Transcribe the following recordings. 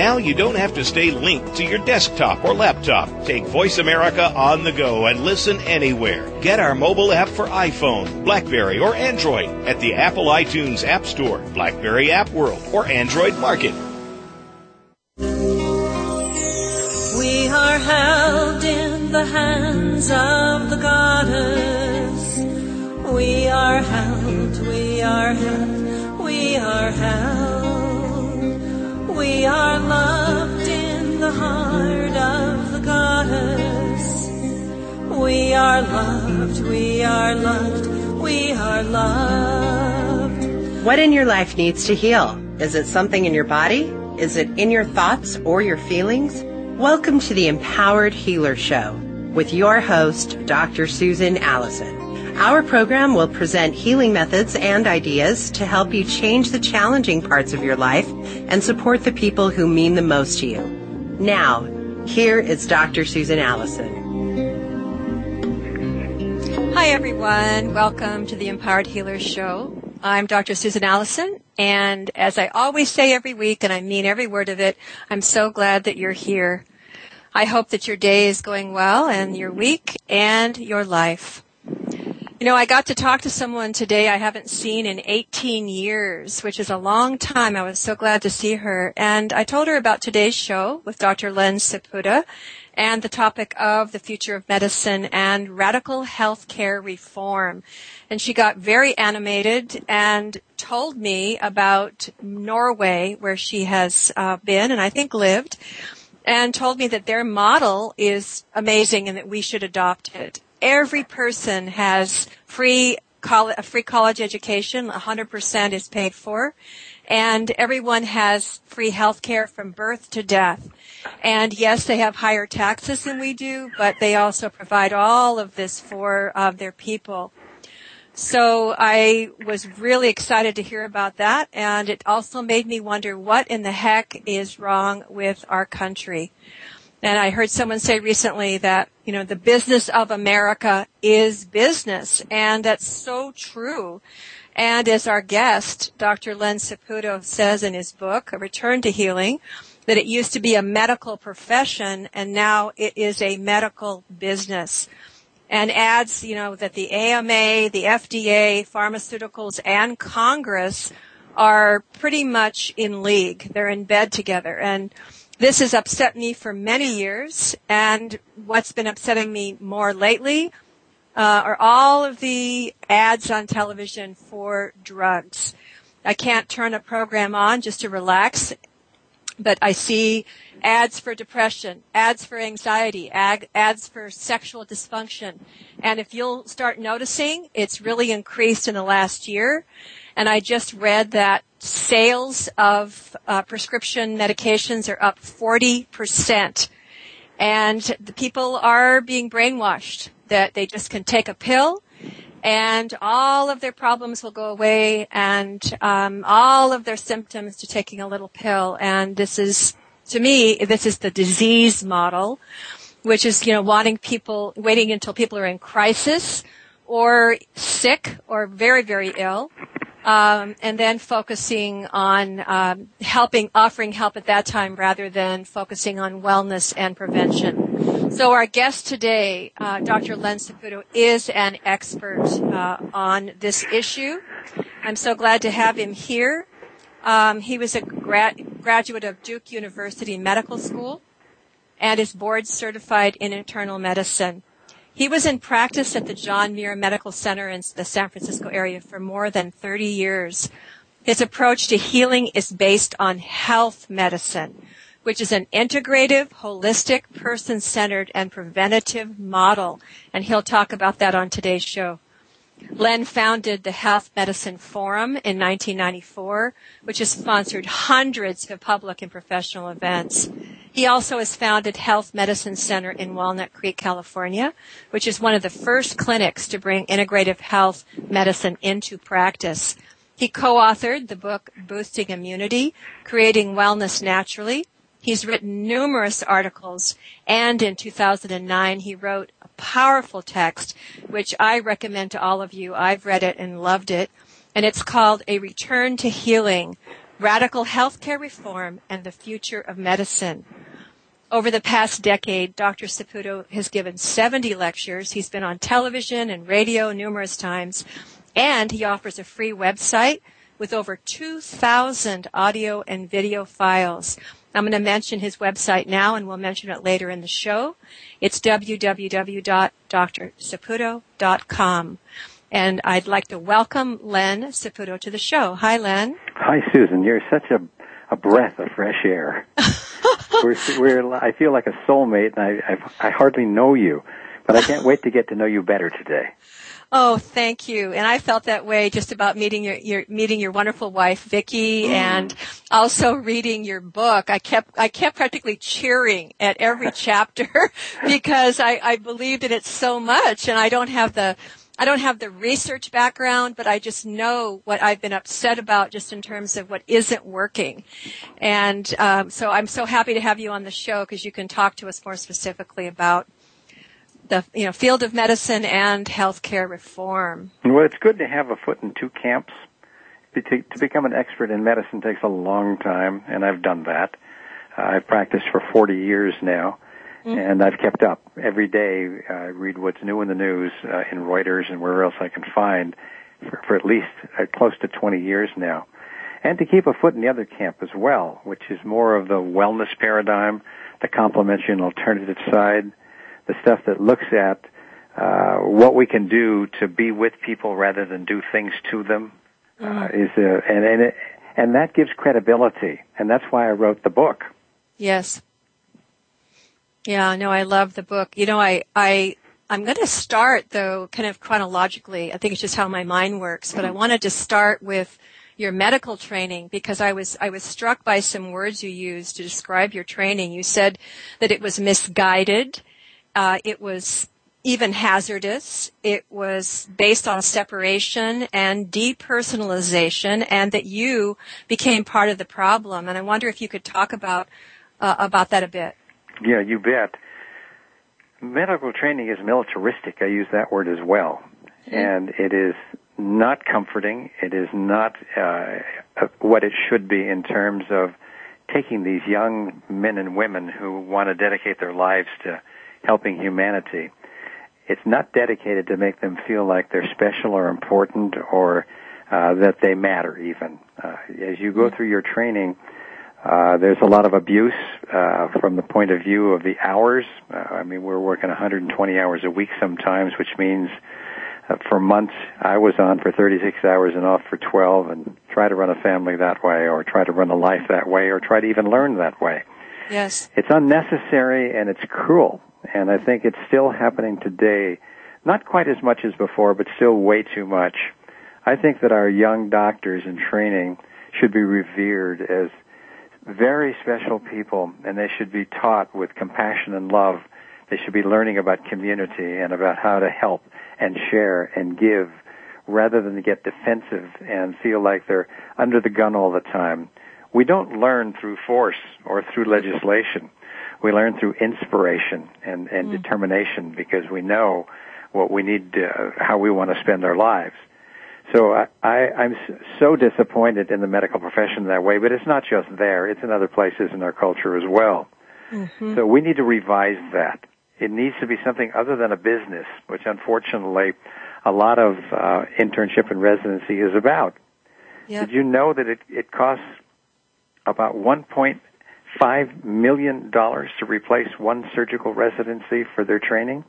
Now you don't have to stay linked to your desktop or laptop. Take Voice America on the go and listen anywhere. Get our mobile app for iPhone, Blackberry, or Android at the Apple iTunes App Store, Blackberry App World, or Android Market. We are held in the hands of the goddess. We are held, we are held, we are held. We are loved in the heart of the goddess. We are loved, we are loved, we are loved. What in your life needs to heal? Is it something in your body? Is it in your thoughts or your feelings? Welcome to the Empowered Healer Show with your host, Dr. Susan Allison. Our program will present healing methods and ideas to help you change the challenging parts of your life and support the people who mean the most to you. Now, here is Dr. Susan Allison. Hi, everyone. Welcome to the Empowered Healers Show. I'm Dr. Susan Allison, and as I always say every week, and I mean every word of it, I'm so glad that you're here. I hope that your day is going well, and your week, and your life. You know, I got to talk to someone today I haven't seen in 18 years, which is a long time. I was so glad to see her. And I told her about today's show with Dr. Len Saputo and the topic of the future of medicine and radical healthcare reform. And she got very animated and told me about Norway, where she has uh, been and I think lived, and told me that their model is amazing and that we should adopt it. Every person has free college, a free college education, 100% is paid for, and everyone has free health care from birth to death. And yes, they have higher taxes than we do, but they also provide all of this for uh, their people. So I was really excited to hear about that, and it also made me wonder what in the heck is wrong with our country. And I heard someone say recently that, you know, the business of America is business, and that's so true. And as our guest, Dr. Len Saputo says in his book, A Return to Healing, that it used to be a medical profession and now it is a medical business. And adds, you know, that the AMA, the FDA, pharmaceuticals, and Congress are pretty much in league. They're in bed together. And this has upset me for many years. And what's been upsetting me more lately uh, are all of the ads on television for drugs. I can't turn a program on just to relax but I see ads for depression, ads for anxiety, ad, ads for sexual dysfunction. And if you'll start noticing, it's really increased in the last year. And I just read that sales of uh, prescription medications are up 40%. And the people are being brainwashed that they just can take a pill and all of their problems will go away and um, all of their symptoms to taking a little pill and this is to me this is the disease model which is you know wanting people waiting until people are in crisis or sick or very very ill um, and then focusing on um, helping offering help at that time rather than focusing on wellness and prevention so our guest today, uh, Dr. Len Saputo, is an expert uh, on this issue. I'm so glad to have him here. Um, he was a gra- graduate of Duke University Medical School and is board certified in internal medicine. He was in practice at the John Muir Medical Center in the San Francisco area for more than 30 years. His approach to healing is based on health medicine which is an integrative, holistic, person-centered, and preventative model. And he'll talk about that on today's show. Len founded the Health Medicine Forum in 1994, which has sponsored hundreds of public and professional events. He also has founded Health Medicine Center in Walnut Creek, California, which is one of the first clinics to bring integrative health medicine into practice. He co-authored the book Boosting Immunity, Creating Wellness Naturally, He's written numerous articles and in 2009 he wrote a powerful text which I recommend to all of you. I've read it and loved it and it's called A Return to Healing, Radical Healthcare Reform and the Future of Medicine. Over the past decade, Dr. Saputo has given 70 lectures. He's been on television and radio numerous times, and he offers a free website with over 2,000 audio and video files. I'm going to mention his website now and we'll mention it later in the show. It's www.drsaputo.com. And I'd like to welcome Len Saputo to the show. Hi, Len. Hi, Susan. You're such a, a breath of fresh air. we're, we're, I feel like a soulmate, and I, I, I hardly know you, but I can't wait to get to know you better today. Oh, thank you. And I felt that way just about meeting your, your meeting your wonderful wife, Vicki, mm. and also reading your book. I kept I kept practically cheering at every chapter because I, I believed in it so much, and I don't have the I don't have the research background, but I just know what I've been upset about just in terms of what isn't working. And um, so I'm so happy to have you on the show because you can talk to us more specifically about the you know field of medicine and healthcare reform. Well, it's good to have a foot in two camps. To, to become an expert in medicine takes a long time, and I've done that. Uh, I've practiced for 40 years now mm-hmm. and I've kept up every day. I uh, read what's new in the news uh, in Reuters and wherever else I can find for, for at least uh, close to 20 years now. And to keep a foot in the other camp as well, which is more of the wellness paradigm, the complementary and alternative side, the stuff that looks at uh, what we can do to be with people rather than do things to them uh, mm. is a, and and it, and that gives credibility, and that's why I wrote the book. Yes. Yeah, no, I love the book. You know, I, I, I'm going to start though, kind of chronologically. I think it's just how my mind works, but I wanted to start with your medical training because I was, I was struck by some words you used to describe your training. You said that it was misguided. Uh, it was even hazardous. It was based on separation and depersonalization and that you became part of the problem. And I wonder if you could talk about, uh, about that a bit. Yeah, you bet. Medical training is militaristic. I use that word as well. Mm-hmm. And it is not comforting. It is not uh, what it should be in terms of taking these young men and women who want to dedicate their lives to helping humanity. It's not dedicated to make them feel like they're special or important or uh, that they matter even. Uh, as you go mm-hmm. through your training, uh, there's a lot of abuse uh, from the point of view of the hours. Uh, I mean, we're working 120 hours a week sometimes, which means uh, for months I was on for 36 hours and off for 12, and try to run a family that way, or try to run a life that way, or try to even learn that way. Yes, it's unnecessary and it's cruel, and I think it's still happening today. Not quite as much as before, but still way too much. I think that our young doctors in training should be revered as very special people, and they should be taught with compassion and love. They should be learning about community and about how to help and share and give rather than get defensive and feel like they're under the gun all the time. We don't learn through force or through legislation. We learn through inspiration and, and mm. determination because we know what we need, to, how we want to spend our lives. So I, I, I'm so disappointed in the medical profession that way, but it's not just there. It's in other places in our culture as well. Mm-hmm. So we need to revise that. It needs to be something other than a business, which unfortunately a lot of uh, internship and residency is about. Yep. Did you know that it, it costs about 1.5 million dollars to replace one surgical residency for their training?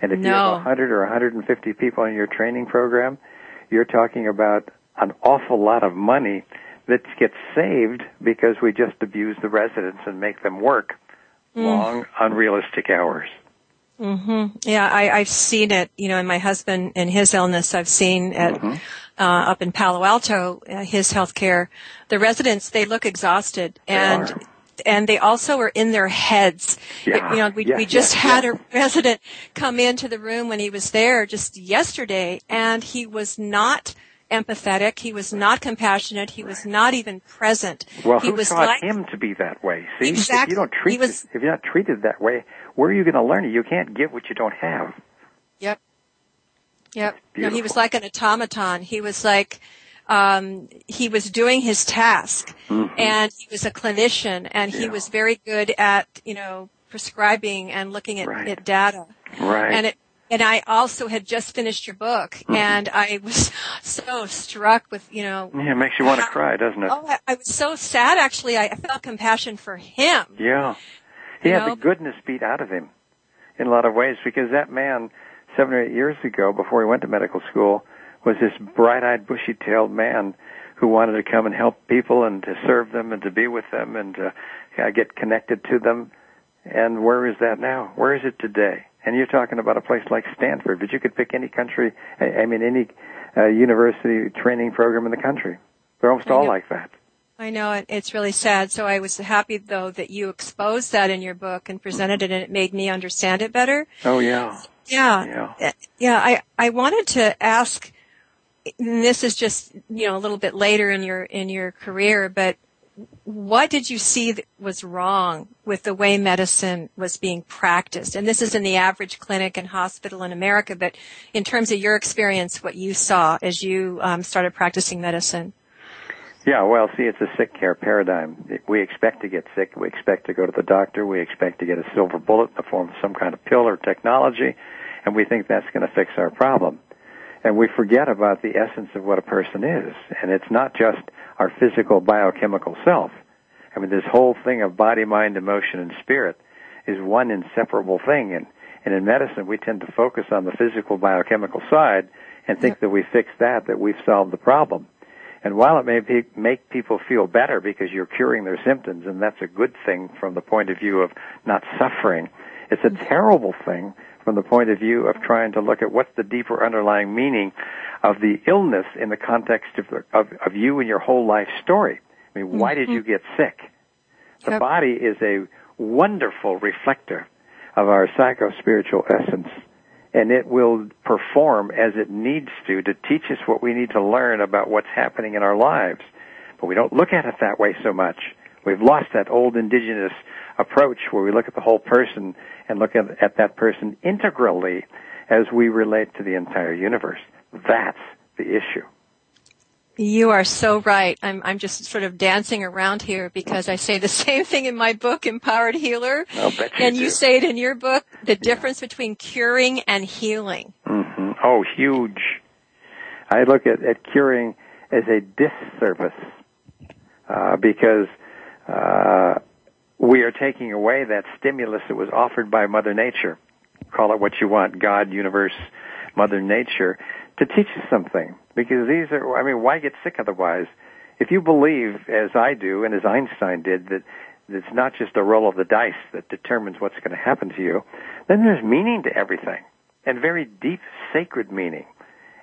And if no. you have 100 or 150 people in your training program, you're talking about an awful lot of money that gets saved because we just abuse the residents and make them work mm. long, unrealistic hours. Mm-hmm. Yeah, I, I've seen it. You know, in my husband and his illness, I've seen it. mm-hmm. uh, up in Palo Alto, uh, his healthcare. The residents they look exhausted, and and they also are in their heads. Yeah. You know, we, yeah, we just yeah, had a resident come into the room when he was there just yesterday and he was not empathetic. He was not compassionate. He was not even present. Well, he who was taught like, him to be that way? See, exactly. if you don't treat was, it, if you're not treated that way, where are you going to learn it? You can't give what you don't have. Yep. Yep. No, he was like an automaton. He was like, um, he was doing his task, Mhm. and he was a clinician, and he was very good at you know prescribing and looking at, Right. at data. Right. And it and I also had just finished your book, Mm-hmm. and I was so struck with you know. yeah, it makes you want to cry, doesn't it? Oh, I, I was so sad. Actually, I felt compassion for him. Yeah. He had know? the goodness beat out of him in a lot of ways because that man, seven or eight years ago, before he went to medical school, was this bright-eyed, bushy-tailed man who wanted to come and help people and to serve them and to be with them and to uh, get connected to them. And where is that now? Where is it today? And you're talking about a place like Stanford, but you could pick any country, I mean, any uh, university training program in the country. They're almost all like that. I know it, it's really sad. So I was happy though that you exposed that in your book and presented it, and it made me understand it better. Oh yeah. Yeah, Yeah. Uh, yeah. I I wanted to ask. This is just you know a little bit later in your in your career, but what did you see that was wrong with the way medicine was being practiced? And this is in the average clinic and hospital in America, but in terms of your experience, what you saw as you um, started practicing medicine. Yeah, well, see, it's a sick care paradigm. We expect to get sick. We expect to go to the doctor. We expect to get a silver bullet in the form of some kind of pill or technology, and we think that's going to fix our problem. And we forget about the essence of what a person is. And it's not just our physical biochemical self. I mean, this whole thing of body, mind, emotion, and spirit is one inseparable thing. And, and in medicine, we tend to focus on the physical biochemical side and think that we fix that, that we've solved the problem. And while it may be, make people feel better because you're curing their symptoms, and that's a good thing from the point of view of not suffering, it's a mm. terrible thing from the point of view of trying to look at what's the deeper underlying meaning of the illness in the context of, the, of, of you and your whole life story. I mean, why did you mm-hmm. get sick? The Yep. body is a wonderful reflector of our psycho-spiritual essence and it will perform as it needs to to teach us what we need to learn about what's happening in our lives. But we don't look at it that way so much. We've lost that old indigenous approach where we look at the whole person and look at, at that person integrally as we relate to the entire universe. That's the issue. You are so right. I'm I'm just sort of dancing around here because I say the same thing in my book, Empowered Healer. You and you do. say it in your book, the difference between curing and healing. hmm Oh, huge. I look at, at curing as a disservice uh, because uh, we are taking away that stimulus that was offered by Mother Nature. Call it what you want, God, universe, Mother Nature, to teach us something. Because these are, I mean, why get sick otherwise? If you believe, as I do and as Einstein did, that it's not just a roll of the dice that determines what's going to happen to you, then there's meaning to everything and very deep sacred meaning.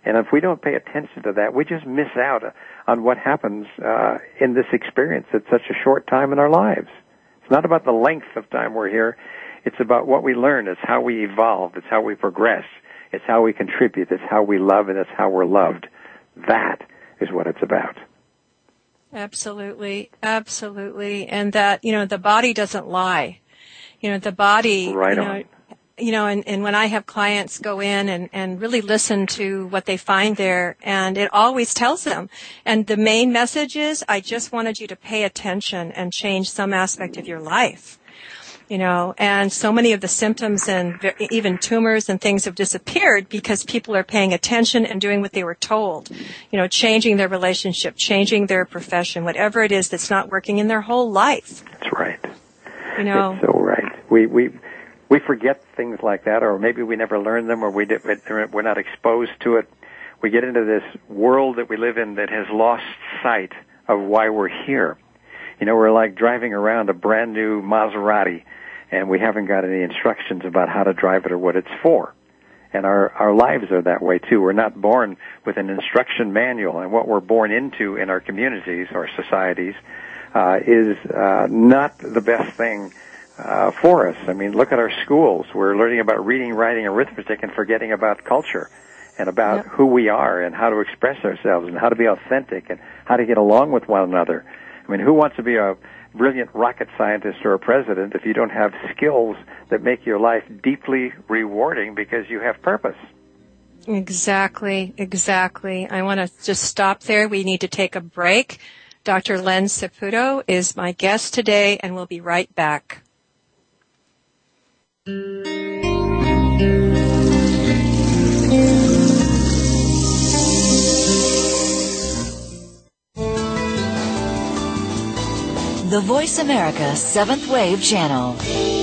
And if we don't pay attention to that, we just miss out on what happens uh, in this experience at such a short time in our lives. It's not about the length of time we're here. It's about what we learn. It's how we evolve. It's how we progress. It's how we contribute. It's how we love, and it's how we're loved. That is what it's about. Absolutely, absolutely, and that you know the body doesn't lie. You know the body. Right you know, on. You know, and, and when I have clients go in and, and really listen to what they find there, and it always tells them. And the main message is, I just wanted you to pay attention and change some aspect of your life. You know, and so many of the symptoms and ve- even tumors and things have disappeared because people are paying attention and doing what they were told. You know, changing their relationship, changing their profession, whatever it is that's not working in their whole life. That's right. You know, It's so right. We we we forget things like that, or maybe we never learn them, or we did, we're not exposed to it. We get into this world that we live in that has lost sight of why we're here. You know, we're like driving around a brand new Maserati, and we haven't got any instructions about how to drive it or what it's for. And our, our lives are that way too. We're not born with an instruction manual, and what we're born into in our communities or societies uh, is uh, not the best thing uh, for us. I mean, look at our schools. We're learning about reading, writing, arithmetic, and forgetting about culture and about Yep. who we are and how to express ourselves and how to be authentic and how to get along with one another. I mean, who wants to be a brilliant rocket scientist or a president if you don't have skills that make your life deeply rewarding because you have purpose? Exactly, exactly. I want to just stop there. We need to take a break. Dr. Len Saputo is my guest today, and we'll be right back. The Voice America Seventh Wave Channel.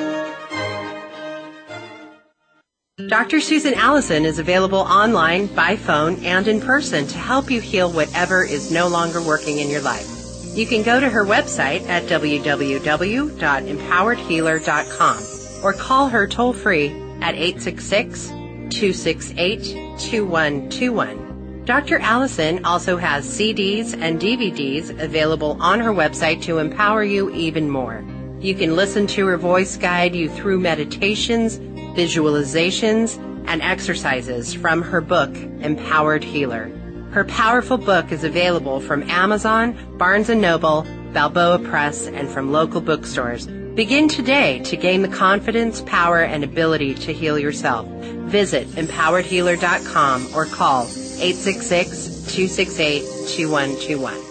Dr. Susan Allison is available online, by phone, and in person to help you heal whatever is no longer working in your life. You can go to her website at www.empoweredhealer.com or call her toll free at 866-268-2121. Dr. Allison also has CDs and DVDs available on her website to empower you even more. You can listen to her voice guide you through meditations, visualizations, and exercises from her book, Empowered Healer. Her powerful book is available from Amazon, Barnes & Noble, Balboa Press, and from local bookstores. Begin today to gain the confidence, power, and ability to heal yourself. Visit empoweredhealer.com or call 866-268-2121.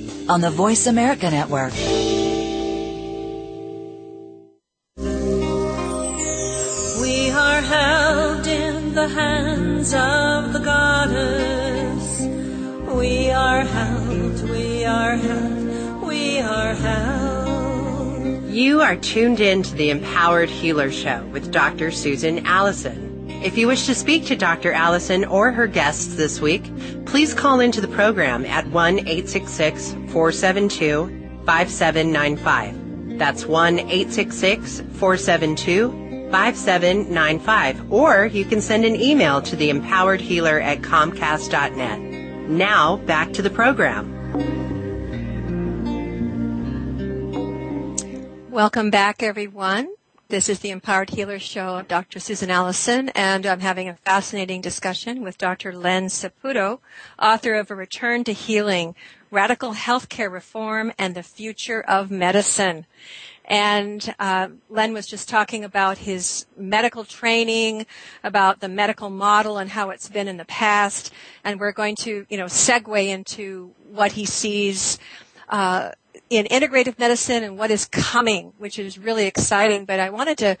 on the Voice America Network. We are held in the hands of the goddess. We are held, we are held, we are held. You are tuned in to the Empowered Healer Show with Dr. Susan Allison. If you wish to speak to Dr. Allison or her guests this week, please call into the program at 1 866 472 5795. That's 1 866 472 5795. Or you can send an email to the empowered healer at comcast.net. Now, back to the program. Welcome back, everyone. This is the Empowered Healer Show of Dr. Susan Allison, and I'm having a fascinating discussion with Dr. Len Saputo, author of A Return to Healing, Radical Healthcare Reform and the Future of Medicine. And uh, Len was just talking about his medical training, about the medical model and how it's been in the past, and we're going to, you know, segue into what he sees uh, in integrative medicine and what is coming, which is really exciting. But I wanted to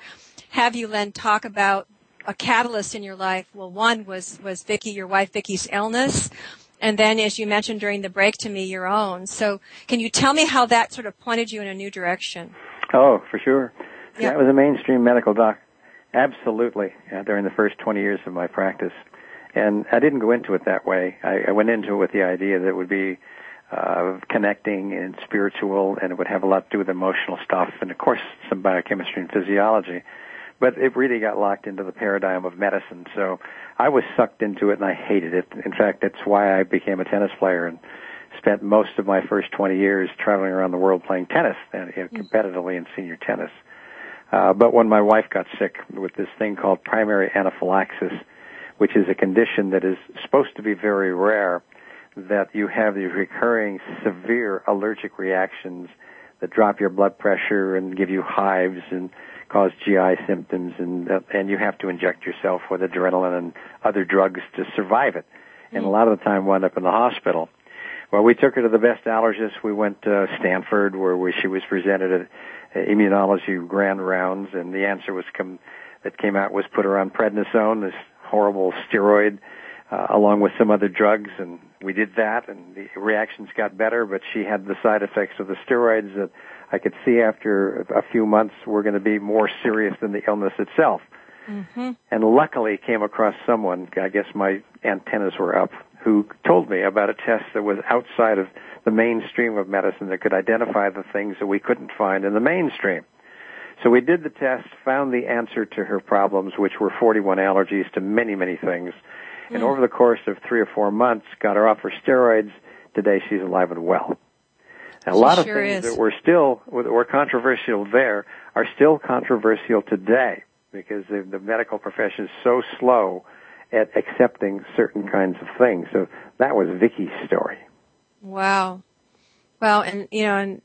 have you, Len, talk about a catalyst in your life. Well, one was was Vicky, your wife Vicky's illness, and then, as you mentioned during the break to me, your own. So, can you tell me how that sort of pointed you in a new direction? Oh, for sure. Yeah. That was a mainstream medical doc. Absolutely. Uh, during the first 20 years of my practice. And I didn't go into it that way. I, I went into it with the idea that it would be uh, connecting and spiritual, and it would have a lot to do with emotional stuff, and of course some biochemistry and physiology. But it really got locked into the paradigm of medicine. So I was sucked into it, and I hated it. In fact, that's why I became a tennis player and spent most of my first 20 years traveling around the world playing tennis, and you know, competitively in senior tennis. Uh, but when my wife got sick with this thing called primary anaphylaxis, which is a condition that is supposed to be very rare, that you have these recurring severe allergic reactions that drop your blood pressure and give you hives and cause GI symptoms and uh, and you have to inject yourself with adrenaline and other drugs to survive it. And a lot of the time wound up in the hospital. Well, we took her to the best allergist. We went to Stanford where we, she was presented at immunology grand rounds and the answer was come that came out was put her on prednisone, this horrible steroid uh, along with some other drugs, and we did that, and the reactions got better. But she had the side effects of the steroids that I could see after a few months were going to be more serious than the illness itself. Mm-hmm. And luckily, came across someone. I guess my antennas were up, who told me about a test that was outside of the mainstream of medicine that could identify the things that we couldn't find in the mainstream. So we did the test, found the answer to her problems, which were 41 allergies to many, many things. And hmm. over the course of three or four months, got her off her steroids. Today she's alive and well. And a She lot of sure things is. that were still, that were controversial there are still controversial today because the, the medical profession is so slow at accepting certain kinds of things. So that was Vicky's story. Wow. Well, and you know, and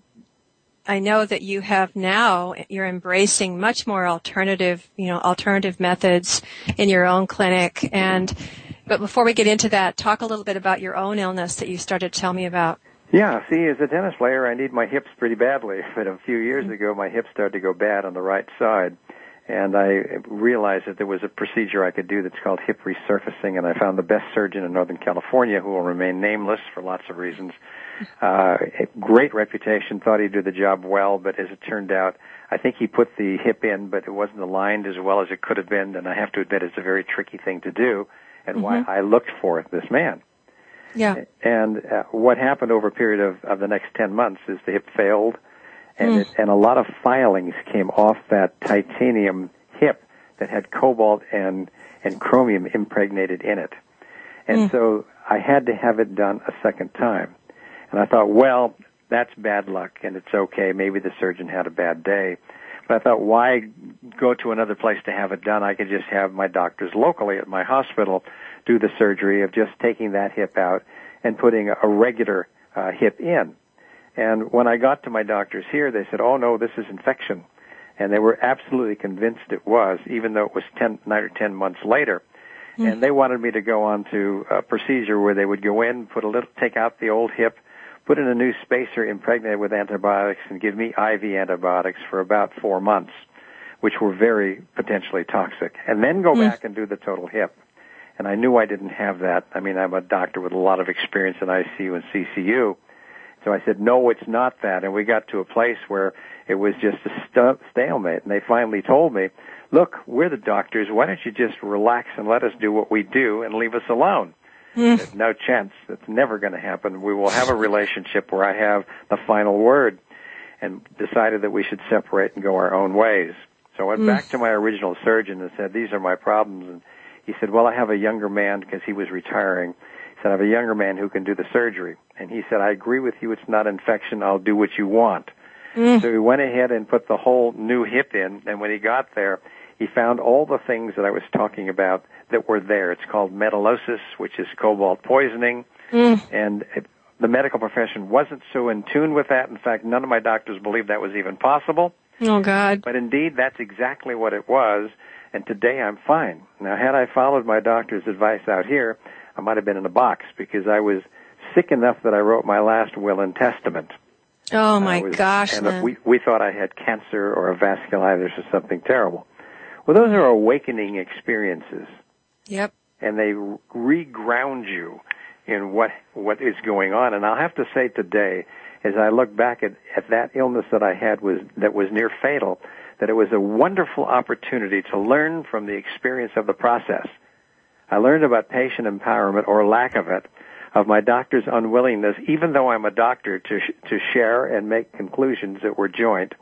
I know that you have now, you're embracing much more alternative, you know, alternative methods in your own clinic. And, but before we get into that, talk a little bit about your own illness that you started to tell me about. Yeah, see, as a tennis player, I need my hips pretty badly. But a few years ago, my hips started to go bad on the right side. And I realized that there was a procedure I could do that's called hip resurfacing, and I found the best surgeon in Northern California who will remain nameless for lots of reasons. Uh, great reputation, thought he'd do the job well, but as it turned out, I think he put the hip in, but it wasn't aligned as well as it could have been, and I have to admit it's a very tricky thing to do, and why mm-hmm. I looked for this man. Yeah. And uh, what happened over a period of, of the next 10 months is the hip failed, and, mm. it, and a lot of filings came off that titanium hip that had cobalt and, and chromium impregnated in it. And mm. so I had to have it done a second time. And I thought, well, that's bad luck and it's okay. Maybe the surgeon had a bad day. But I thought, why go to another place to have it done? I could just have my doctors locally at my hospital do the surgery of just taking that hip out and putting a regular uh, hip in. And when I got to my doctors here, they said, "Oh no, this is infection," and they were absolutely convinced it was, even though it was ten, nine or ten months later. And they wanted me to go on to a procedure where they would go in, put a little, take out the old hip, put in a new spacer impregnated with antibiotics, and give me IV antibiotics for about four months, which were very potentially toxic, and then go hmm. back and do the total hip. And I knew I didn't have that. I mean, I'm a doctor with a lot of experience in ICU and CCU. So I said, no, it's not that. And we got to a place where it was just a st- stalemate. And they finally told me, look, we're the doctors. Why don't you just relax and let us do what we do and leave us alone? Mm. There's no chance. That's never going to happen. We will have a relationship where I have the final word and decided that we should separate and go our own ways. So I went mm. back to my original surgeon and said, these are my problems. And he said, well, I have a younger man because he was retiring. He said, I have a younger man who can do the surgery. And he said, I agree with you. It's not infection. I'll do what you want. Mm. So he went ahead and put the whole new hip in. And when he got there, he found all the things that I was talking about that were there. It's called metallosis, which is cobalt poisoning. Mm. And it, the medical profession wasn't so in tune with that. In fact, none of my doctors believed that was even possible. Oh God. But indeed, that's exactly what it was. And today I'm fine. Now, had I followed my doctor's advice out here, I might have been in a box because I was sick enough that I wrote my last will and testament. Oh my was- gosh. And man. we, we thought I had cancer or a vasculitis or something terrible. Well, those are awakening experiences Yep. and they reground you in what what is going on. And I'll have to say today, as I look back at, at that illness that I had was that was near fatal, that it was a wonderful opportunity to learn from the experience of the process. I learned about patient empowerment or lack of it, of my doctor's unwillingness, even though I'm a doctor, to sh- to share and make conclusions that were joint,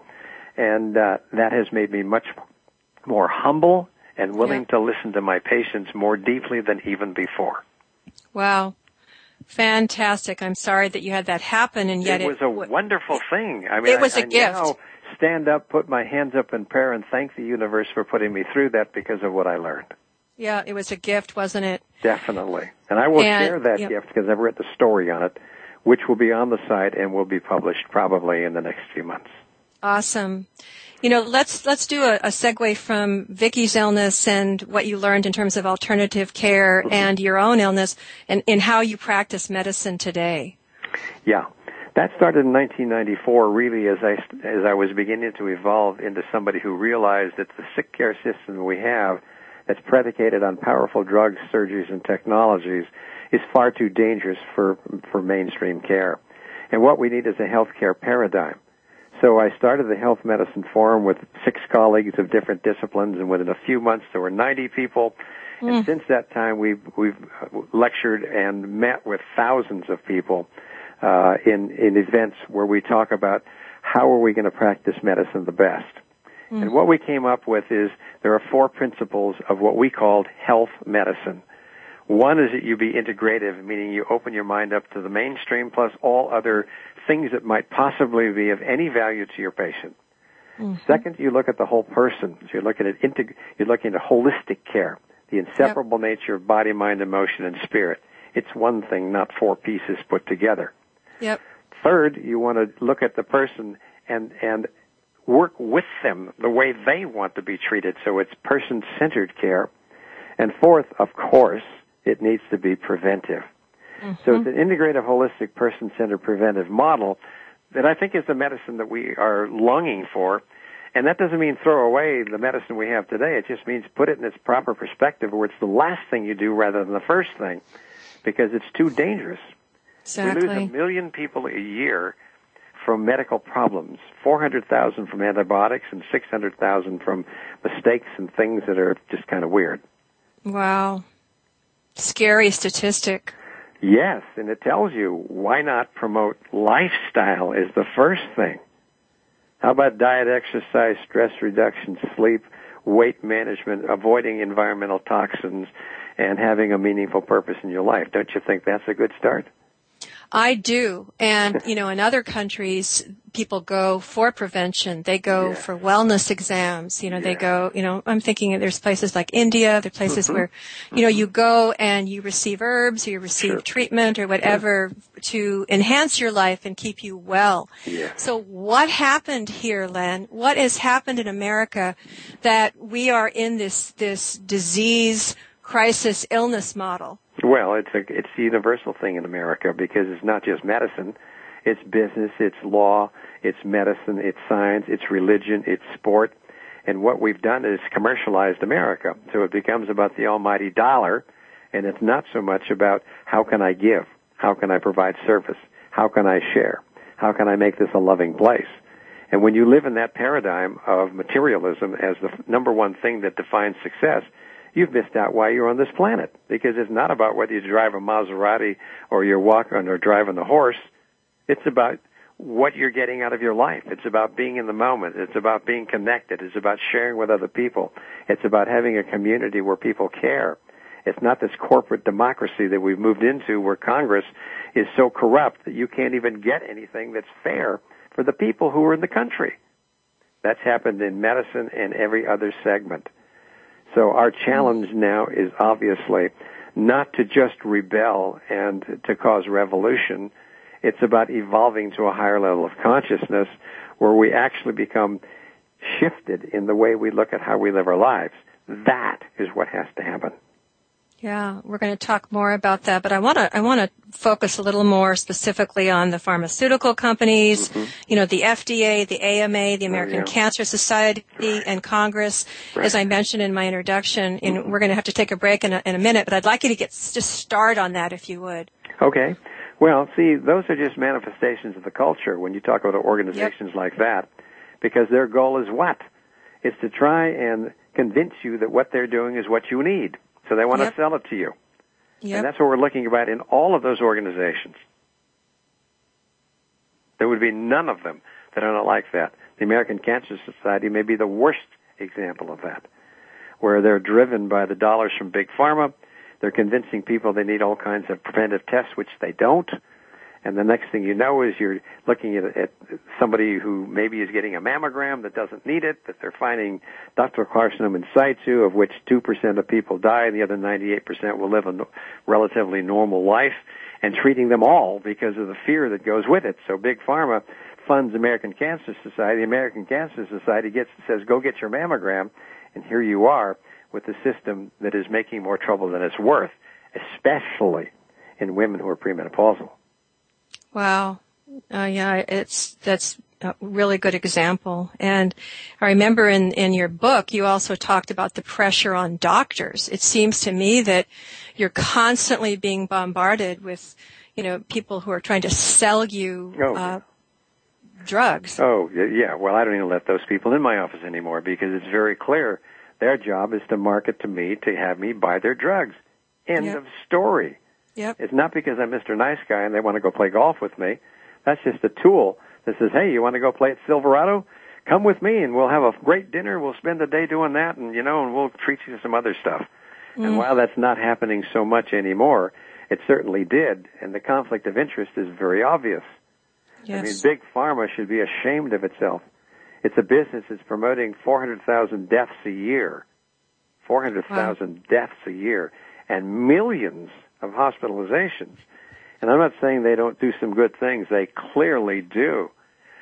and uh, that has made me much more humble and willing Yeah. to listen to my patients more deeply than even before. Wow. Fantastic. I'm sorry that you had that happen and yet it was a wonderful thing. I mean, It was I a gift. now stand up, put my hands up in prayer, and thank the universe for putting me through that because of what I learned. Yeah, it was a gift, wasn't it? Definitely, and I will And- share that yep. gift because I've written a story on it, which will be on the site and will be published probably in the next few months. Awesome. You know, let's let's do a, a segue from Vicky's illness and what you learned in terms of alternative care and your own illness and in how you practice medicine today. Yeah. That started in 1994 really as I, as I was beginning to evolve into somebody who realized that the sick care system we have that's predicated on powerful drugs, surgeries, and technologies is far too dangerous for, for mainstream care. And what we need is a healthcare paradigm. So I started the Health Medicine Forum with six colleagues of different disciplines, and within a few months there were 90 people. Mm. And since that time, we've we've lectured and met with thousands of people uh, in in events where we talk about how are we going to practice medicine the best. Mm. And what we came up with is there are four principles of what we called health medicine. One is that you be integrative, meaning you open your mind up to the mainstream plus all other things that might possibly be of any value to your patient. Mm-hmm. Second, you look at the whole person. So you're looking at integ- you're looking at holistic care, the inseparable yep. nature of body, mind, emotion, and spirit. It's one thing, not four pieces put together. Yep. Third, you want to look at the person and and work with them the way they want to be treated. So it's person-centered care. And fourth, of course, it needs to be preventive. Mm-hmm. So it's an integrative, holistic, person-centered preventive model that I think is the medicine that we are longing for. And that doesn't mean throw away the medicine we have today. It just means put it in its proper perspective where it's the last thing you do rather than the first thing because it's too dangerous. Exactly. We lose a million people a year from medical problems, 400,000 from antibiotics and 600,000 from mistakes and things that are just kind of weird. Wow. Scary statistic. Yes, and it tells you why not promote lifestyle is the first thing. How about diet, exercise, stress reduction, sleep, weight management, avoiding environmental toxins, and having a meaningful purpose in your life? Don't you think that's a good start? I do. And, you know, in other countries, people go for prevention. They go yeah. for wellness exams. You know, yeah. they go, you know, I'm thinking there's places like India, there are places mm-hmm. where, you know, you go and you receive herbs or you receive sure. treatment or whatever sure. to enhance your life and keep you well. Yeah. So what happened here, Len? What has happened in America that we are in this, this disease, crisis, illness model? Well, it's a it's a universal thing in America because it's not just medicine, it's business, it's law, it's medicine, it's science, it's religion, it's sport. And what we've done is commercialized America. So it becomes about the almighty dollar and it's not so much about how can I give? How can I provide service? How can I share? How can I make this a loving place? And when you live in that paradigm of materialism as the number one thing that defines success, you've missed out why you're on this planet because it's not about whether you drive a Maserati or you're walking or driving the horse. It's about what you're getting out of your life. It's about being in the moment. It's about being connected. It's about sharing with other people. It's about having a community where people care. It's not this corporate democracy that we've moved into where Congress is so corrupt that you can't even get anything that's fair for the people who are in the country. That's happened in medicine and every other segment. So our challenge now is obviously not to just rebel and to cause revolution. It's about evolving to a higher level of consciousness where we actually become shifted in the way we look at how we live our lives. That is what has to happen. Yeah, we're going to talk more about that, but I want to I want to focus a little more specifically on the pharmaceutical companies, mm-hmm. you know, the FDA, the AMA, the American oh, yeah. Cancer Society, and Congress. Right. As I mentioned in my introduction, and mm-hmm. we're going to have to take a break in a, in a minute, but I'd like you to get just start on that if you would. Okay. Well, see, those are just manifestations of the culture when you talk about organizations yep. like that, because their goal is what? It's to try and convince you that what they're doing is what you need. So they want yep. to sell it to you. Yep. And that's what we're looking at in all of those organizations. There would be none of them that are not like that. The American Cancer Society may be the worst example of that, where they're driven by the dollars from big pharma. They're convincing people they need all kinds of preventive tests, which they don't and the next thing you know is you're looking at, at somebody who maybe is getting a mammogram that doesn't need it, that they're finding ductal carcinoma in situ, of which 2% of people die and the other 98% will live a relatively normal life, and treating them all because of the fear that goes with it. So Big Pharma funds American Cancer Society. American Cancer Society gets says, go get your mammogram, and here you are with a system that is making more trouble than it's worth, especially in women who are premenopausal. Wow. Uh, yeah, it's that's a really good example. And I remember in, in your book, you also talked about the pressure on doctors. It seems to me that you're constantly being bombarded with, you know, people who are trying to sell you, Oh. uh, drugs. Oh, yeah. Well, I don't even let those people in my office anymore because it's very clear their job is to market to me to have me buy their drugs. End Yep. of story. Yep. It's not because I'm Mr. Nice Guy and they want to go play golf with me. That's just a tool that says, hey, you want to go play at Silverado? Come with me and we'll have a great dinner. We'll spend the day doing that and, you know, and we'll treat you to some other stuff. And mm. while that's not happening so much anymore, it certainly did. And the conflict of interest is very obvious. Yes. I mean, big pharma should be ashamed of itself. It's a business that's promoting 400,000 deaths a year. 400,000 deaths a year and millions of hospitalizations. And I'm not saying they don't do some good things. They clearly do.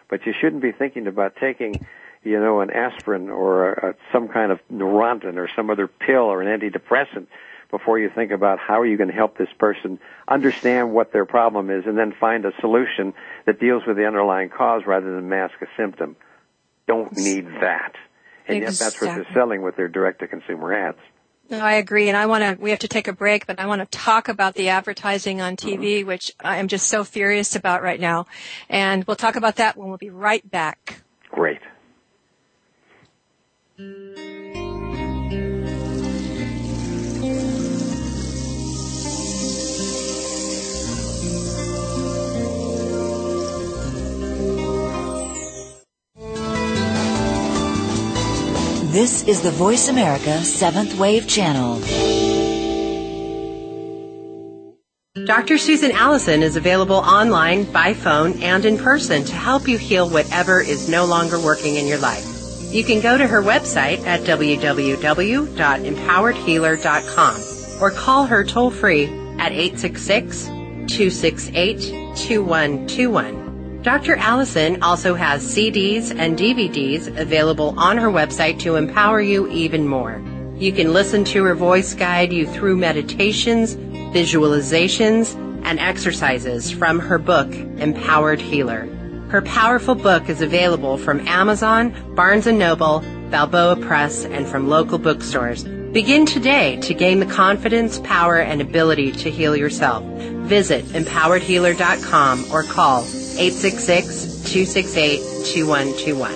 But you shouldn't be thinking about taking, you know, an aspirin or a, a, some kind of Neurontin or some other pill or an antidepressant before you think about how are you going to help this person understand what their problem is and then find a solution that deals with the underlying cause rather than mask a symptom. Don't need that. And yet that's what they're selling with their direct to consumer ads. No, I agree, and I want to. We have to take a break, but I want to talk about the advertising on TV, mm-hmm. which I am just so furious about right now. And we'll talk about that when we'll be right back. Great. This is the Voice America Seventh Wave Channel. Dr. Susan Allison is available online, by phone, and in person to help you heal whatever is no longer working in your life. You can go to her website at www.empoweredhealer.com or call her toll free at 866-268-2121. Dr. Allison also has CDs and DVDs available on her website to empower you even more. You can listen to her voice guide you through meditations, visualizations, and exercises from her book, Empowered Healer. Her powerful book is available from Amazon, Barnes & Noble, Balboa Press, and from local bookstores. Begin today to gain the confidence, power, and ability to heal yourself. Visit empoweredhealer.com or call 866-268-2121.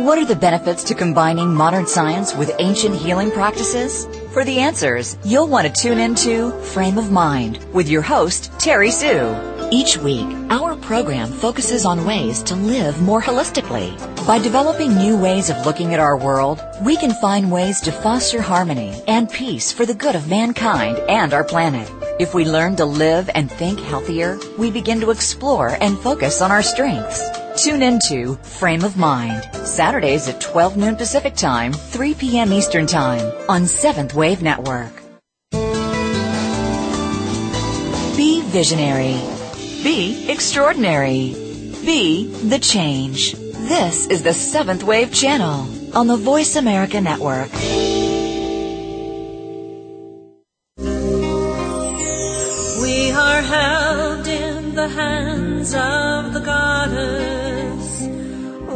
What are the benefits to combining modern science with ancient healing practices? For the answers, you'll want to tune into Frame of Mind with your host, Terry Sue. Each week, our program focuses on ways to live more holistically. By developing new ways of looking at our world, we can find ways to foster harmony and peace for the good of mankind and our planet. If we learn to live and think healthier, we begin to explore and focus on our strengths. Tune into Frame of Mind, Saturdays at 12 noon Pacific Time, 3 p.m. Eastern Time on Seventh Wave Network. Be visionary. Be extraordinary. Be the change. This is the Seventh Wave Channel on the Voice America Network. We are held in the hands of the goddess.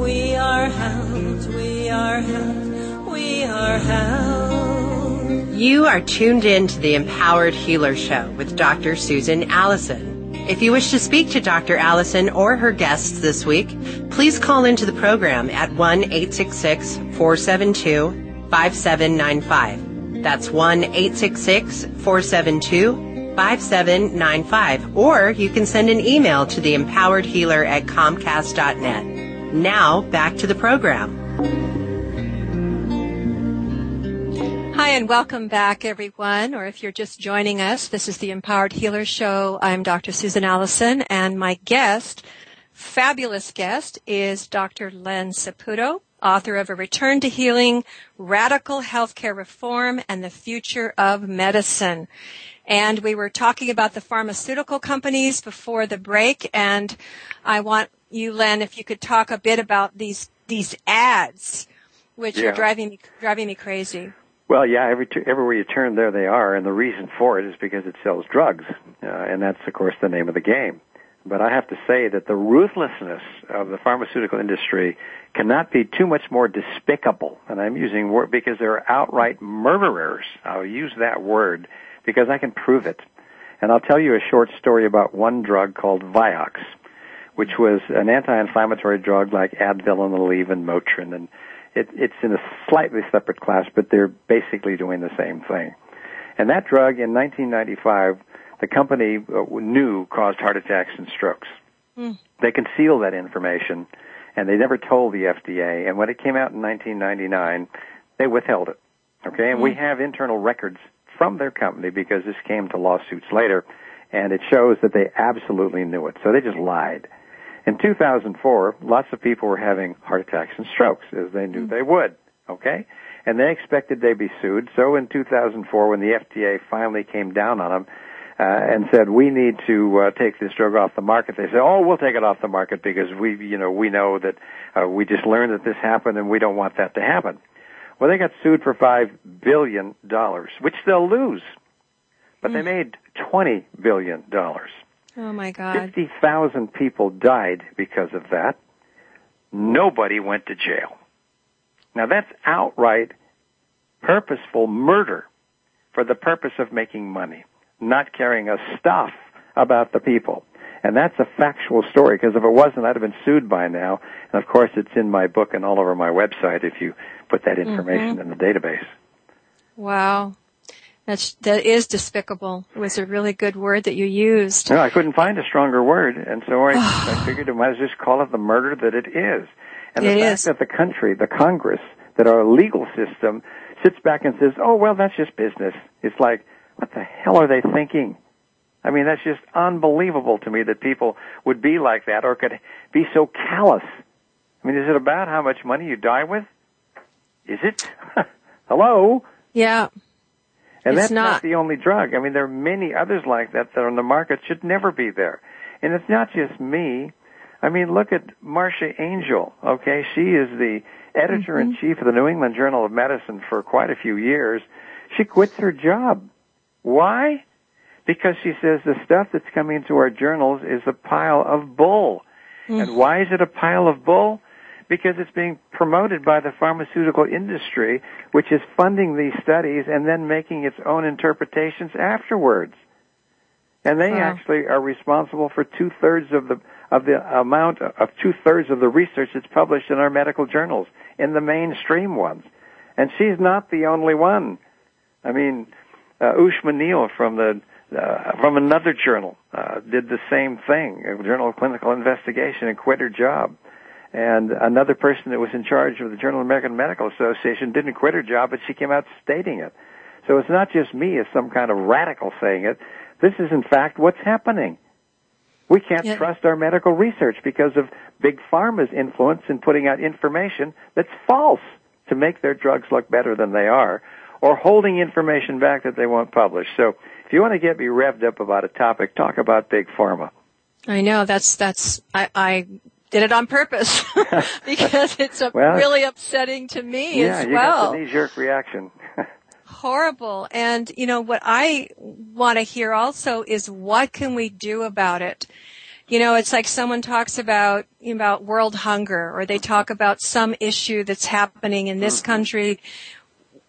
We are held, we are held, we are held. You are tuned in to the Empowered Healer Show with Dr. Susan Allison. If you wish to speak to Dr. Allison or her guests this week, please call into the program at 1-866-472-5795. That's 1-866-472-5795. Or you can send an email to the empowered healer at comcast.net. Now, back to the program. Hi and welcome back everyone, or if you're just joining us, this is the Empowered Healer Show. I'm Dr. Susan Allison and my guest, fabulous guest, is Dr. Len Saputo, author of A Return to Healing, Radical Healthcare Reform and the Future of Medicine. And we were talking about the pharmaceutical companies before the break and I want you, Len, if you could talk a bit about these, these ads, which Yeah. are driving me, driving me crazy. Well, yeah, every everywhere you turn, there they are, and the reason for it is because it sells drugs, uh, and that's of course the name of the game. But I have to say that the ruthlessness of the pharmaceutical industry cannot be too much more despicable. And I'm using word because they're outright murderers. I'll use that word because I can prove it. And I'll tell you a short story about one drug called Vioxx, which was an anti-inflammatory drug like Advil and Aleve and Motrin. And it, it's in a slightly separate class, but they're basically doing the same thing. And that drug in 1995 the company uh, knew caused heart attacks and strokes. Mm. They concealed that information, and they never told the FDA. And when it came out in 1999, they withheld it. Okay, and mm. we hmm. have internal records from their company because this came to lawsuits later, and it shows that they absolutely knew it. So they just lied. In 2004, lots of people were having heart attacks and strokes, as they knew mm. they would. Okay? And they expected they'd be sued. So in 2004, when the FDA finally came down on them, uh, and said we need to uh, take this drug off the market. They said, "Oh, we'll take it off the market because we, you know, we know that uh, we just learned that this happened and we don't want that to happen." Well, they got sued for five billion dollars, which they'll lose, but mm. they made twenty billion dollars. Oh my God! Fifty thousand people died because of that. Nobody went to jail. Now that's outright purposeful murder for the purpose of making money not caring a stuff about the people. And that's a factual story because if it wasn't, I'd have been sued by now. And of course, it's in my book and all over my website if you put that information mm-hmm. in the database. Wow. That's, that is despicable. It was a really good word that you used. No, I couldn't find a stronger word, and so I, I figured I might as well just call it the murder that it is. And the it fact is. that the country, the Congress, that our legal system sits back and says, oh, well, that's just business. It's like, what the hell are they thinking? I mean, that's just unbelievable to me that people would be like that or could be so callous. I mean, is it about how much money you die with? Is it? Hello? Yeah. And it's that's not. not the only drug. I mean, there are many others like that that are on the market should never be there. And it's not just me. I mean, look at Marcia Angell, okay? She is the editor in chief mm-hmm. of the New England Journal of Medicine for quite a few years. She quits her job why? Because she says the stuff that's coming into our journals is a pile of bull. Mm. And why is it a pile of bull? Because it's being promoted by the pharmaceutical industry, which is funding these studies and then making its own interpretations afterwards. And they actually are responsible for two thirds of the of the amount of two thirds of the research that's published in our medical journals, in the mainstream ones. And she's not the only one. I mean, uh, Ushma Neill from the uh, from another journal uh, did the same thing, a Journal of Clinical Investigation, and quit her job. And another person that was in charge of the Journal of American Medical Association didn't quit her job, but she came out stating it. So it's not just me as some kind of radical saying it. This is in fact what's happening. We can't trust our medical research because of big pharma's influence in putting out information that's false to make their drugs look better than they are or holding information back that they won't publish. So if you want to get me revved up about a topic, talk about big pharma. I know that's that's I, I did it on purpose because it's well, really upsetting to me yeah, as you. Got the knee-jerk reaction. Horrible. And you know what I want to hear also is what can we do about it? You know, it's like someone talks about about world hunger or they talk about some issue that's happening in this mm-hmm. country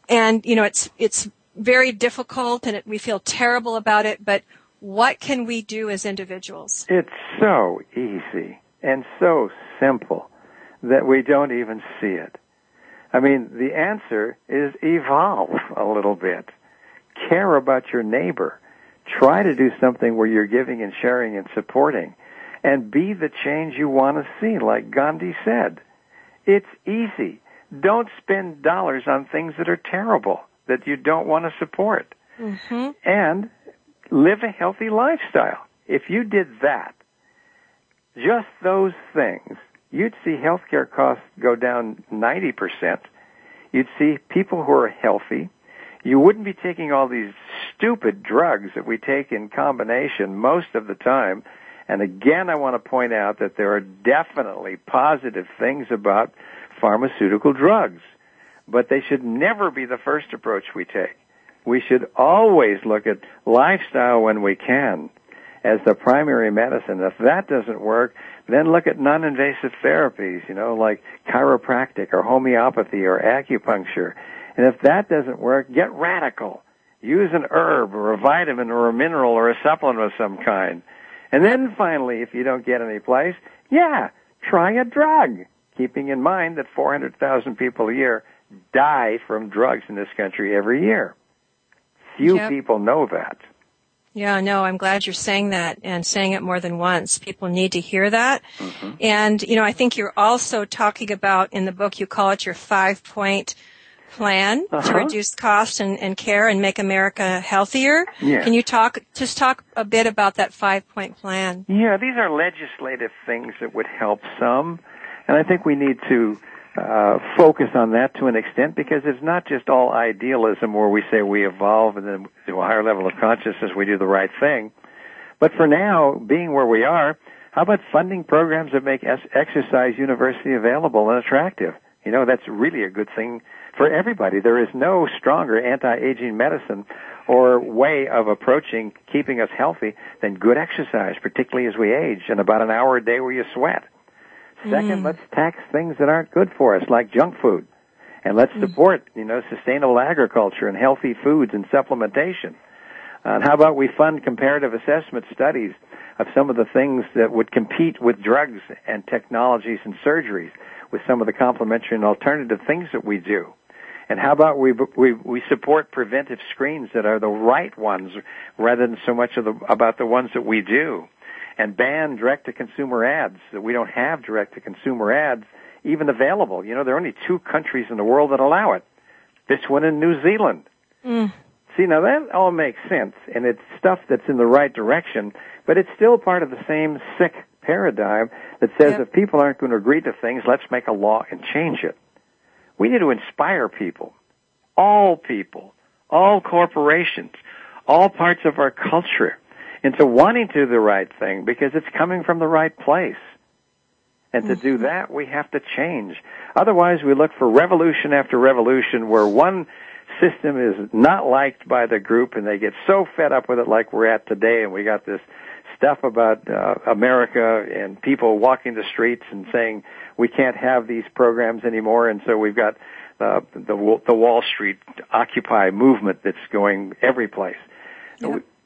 and you know it's it's very difficult and it, we feel terrible about it but what can we do as individuals it's so easy and so simple that we don't even see it i mean the answer is evolve a little bit care about your neighbor try to do something where you're giving and sharing and supporting and be the change you want to see like gandhi said it's easy don't spend dollars on things that are terrible that you don't want to support. Mm-hmm. And live a healthy lifestyle. If you did that, just those things, you'd see healthcare costs go down 90%. You'd see people who are healthy. You wouldn't be taking all these stupid drugs that we take in combination most of the time. And again, I want to point out that there are definitely positive things about pharmaceutical drugs. But they should never be the first approach we take. We should always look at lifestyle when we can. As the primary medicine. If that doesn't work, then look at non-invasive therapies, you know, like chiropractic or homeopathy or acupuncture. And if that doesn't work, get radical. Use an herb or a vitamin or a mineral or a supplement of some kind. And then finally, if you don't get any place, yeah, try a drug. Keeping in mind that 400,000 people a year die from drugs in this country every year. Few Yep. people know that. Yeah, no, I'm glad you're saying that and saying it more than once. People need to hear that. Mm-hmm. And, you know, I think you're also talking about in the book, you call it your five point plan to Uh-huh. reduce cost and, and care and make America healthier. Yeah. Can you talk, just talk a bit about that five point plan? Yeah, these are legislative things that would help some, and I think we need to uh, focus on that to an extent because it's not just all idealism where we say we evolve and then to a higher level of consciousness we do the right thing. But for now, being where we are, how about funding programs that make exercise university available and attractive? You know, that's really a good thing for everybody. There is no stronger anti-aging medicine or way of approaching keeping us healthy than good exercise, particularly as we age, and about an hour a day where you sweat. Second, mm. let's tax things that aren't good for us, like junk food. And let's mm. support, you know, sustainable agriculture and healthy foods and supplementation. And how about we fund comparative assessment studies of some of the things that would compete with drugs and technologies and surgeries with some of the complementary and alternative things that we do? And how about we, we, we support preventive screens that are the right ones rather than so much of the, about the ones that we do? And ban direct to consumer ads that we don't have direct to consumer ads even available. You know, there are only two countries in the world that allow it. This one in New Zealand. Mm. See, now that all makes sense, and it's stuff that's in the right direction, but it's still part of the same sick paradigm that says Yep. if people aren't going to agree to things, let's make a law and change it. We need to inspire people, all people, all corporations, all parts of our culture into wanting to do the right thing because it's coming from the right place. And to do that, we have to change. Otherwise, we look for revolution after revolution where one system is not liked by the group and they get so fed up with it like we're at today and we got this stuff about uh, America and people walking the streets and saying we can't have these programs anymore and so we've got uh, the the Wall Street Occupy movement that's going every place.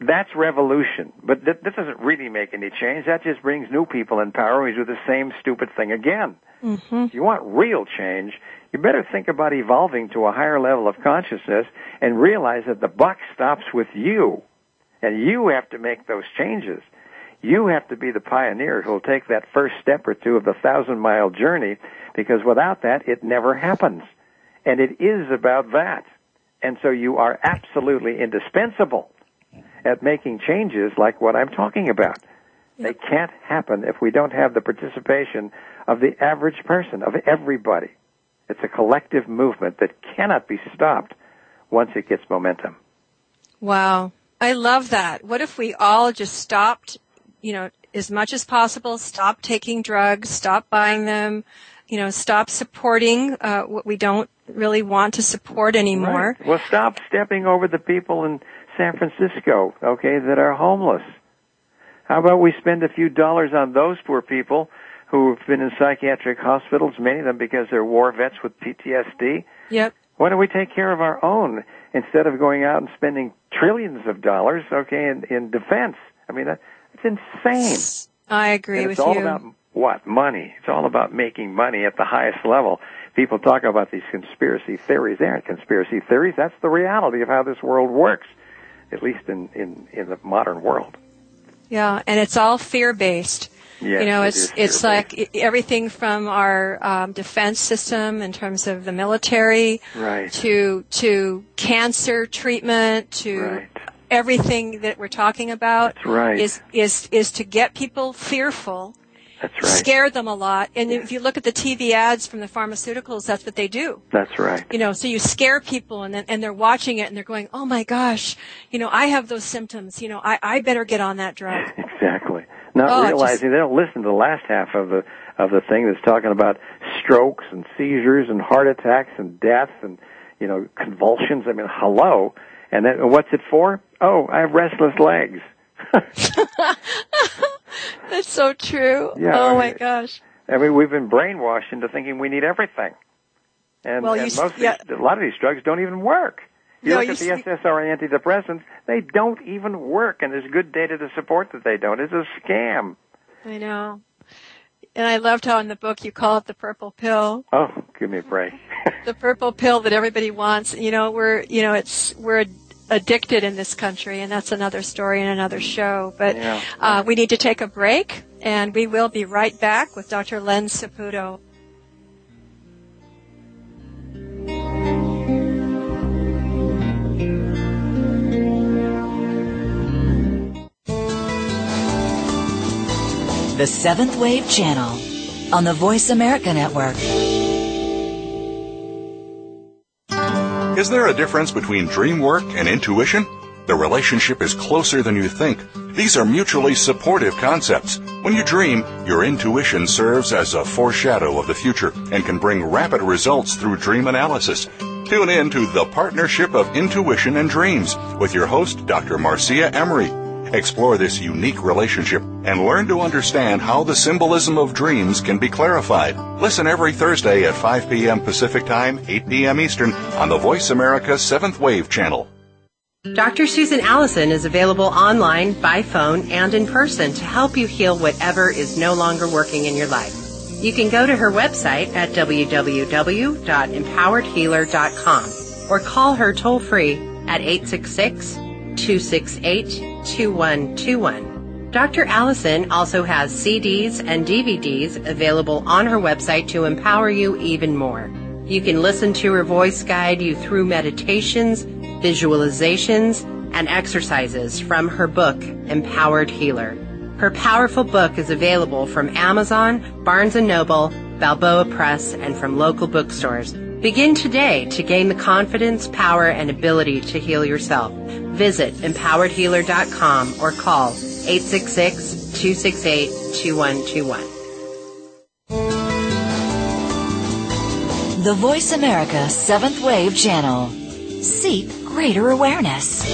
That's revolution, but th- this doesn't really make any change. That just brings new people in power. We do the same stupid thing again. Mm-hmm. If you want real change, you better think about evolving to a higher level of consciousness and realize that the buck stops with you, and you have to make those changes. You have to be the pioneer who will take that first step or two of the thousand mile journey, because without that, it never happens. And it is about that. And so you are absolutely indispensable at making changes like what I'm talking about. They can't happen if we don't have the participation of the average person, of everybody. It's a collective movement that cannot be stopped once it gets momentum. Wow. I love that. What if we all just stopped, you know, as much as possible, stop taking drugs, stop buying them, you know, stop supporting uh, what we don't really want to support anymore. Right. Well, stop stepping over the people in San Francisco, okay, that are homeless. How about we spend a few dollars on those poor people who have been in psychiatric hospitals, many of them because they're war vets with PTSD? Yep. Why don't we take care of our own instead of going out and spending trillions of dollars, okay, in, in defense? I mean, that, it's insane. I agree with it's all about what? Money. It's all about making money at the highest level. People talk about these conspiracy theories. They aren't conspiracy theories. That's the reality of how this world works, at least in, in, in the modern world. Yeah, and it's all fear based. Yes, you know, it's is it's like everything from our um, defense system in terms of the military Right. to to cancer treatment to Right. everything that we're talking about right. is is is to get people fearful, That's right. scare them a lot. And if you look at the TV ads from the pharmaceuticals, that's what they do. That's right. You know, so you scare people and then, and they're watching it and they're going, "Oh my gosh, you know, I have those symptoms. You know, I I better get on that drug." Exactly. Not Oh, realizing just- they don't listen to the last half of the of the thing that's talking about strokes and seizures and heart attacks and death and you know convulsions. I mean, hello. And then what's it for? Oh, I have restless legs. That's so true. Yeah, oh I my gosh. I mean, we've been brainwashed into thinking we need everything. And, Well, and most yeah. these, a lot of these drugs don't even work. You No, look you at the s- SSRI antidepressants, they don't even work, and there's good data to support that they don't. It's a scam. I know. And I loved how in the book you call it the purple pill. Oh, give me a break. the purple pill that everybody wants. You know, we're you know it's we're addicted in this country, and that's another story and another show. But Yeah. uh, we need to take a break, and we will be right back with Dr. Len Saputo. The Seventh Wave Channel on the Voice America Network. Is there a difference between dream work and intuition? The relationship is closer than you think. These are mutually supportive concepts. When you dream, your intuition serves as a foreshadow of the future and can bring rapid results through dream analysis. Tune in to The Partnership of Intuition and Dreams with your host, Dr. Marcia Emery. Explore this unique relationship and learn to understand how the symbolism of dreams can be clarified. Listen every Thursday at 5 p.m. Pacific Time, 8 p.m. Eastern on the Voice America 7th Wave channel. Dr. Susan Allison is available online, by phone, and in person to help you heal whatever is no longer working in your life. You can go to her website at www.empoweredhealer.com or call her toll free at 866-268-2121. Dr. Allison also has CDs and DVDs available on her website to empower you even more. You can listen to her voice guide you through meditations, visualizations, and exercises from her book, Empowered Healer. Her powerful book is available from Amazon, Barnes & Noble, Balboa Press, and from local bookstores. Begin today to gain the confidence, power, and ability to heal yourself. Visit empoweredhealer.com or call 866-268-2121. The Voice America Seventh Wave Channel. Seek greater awareness.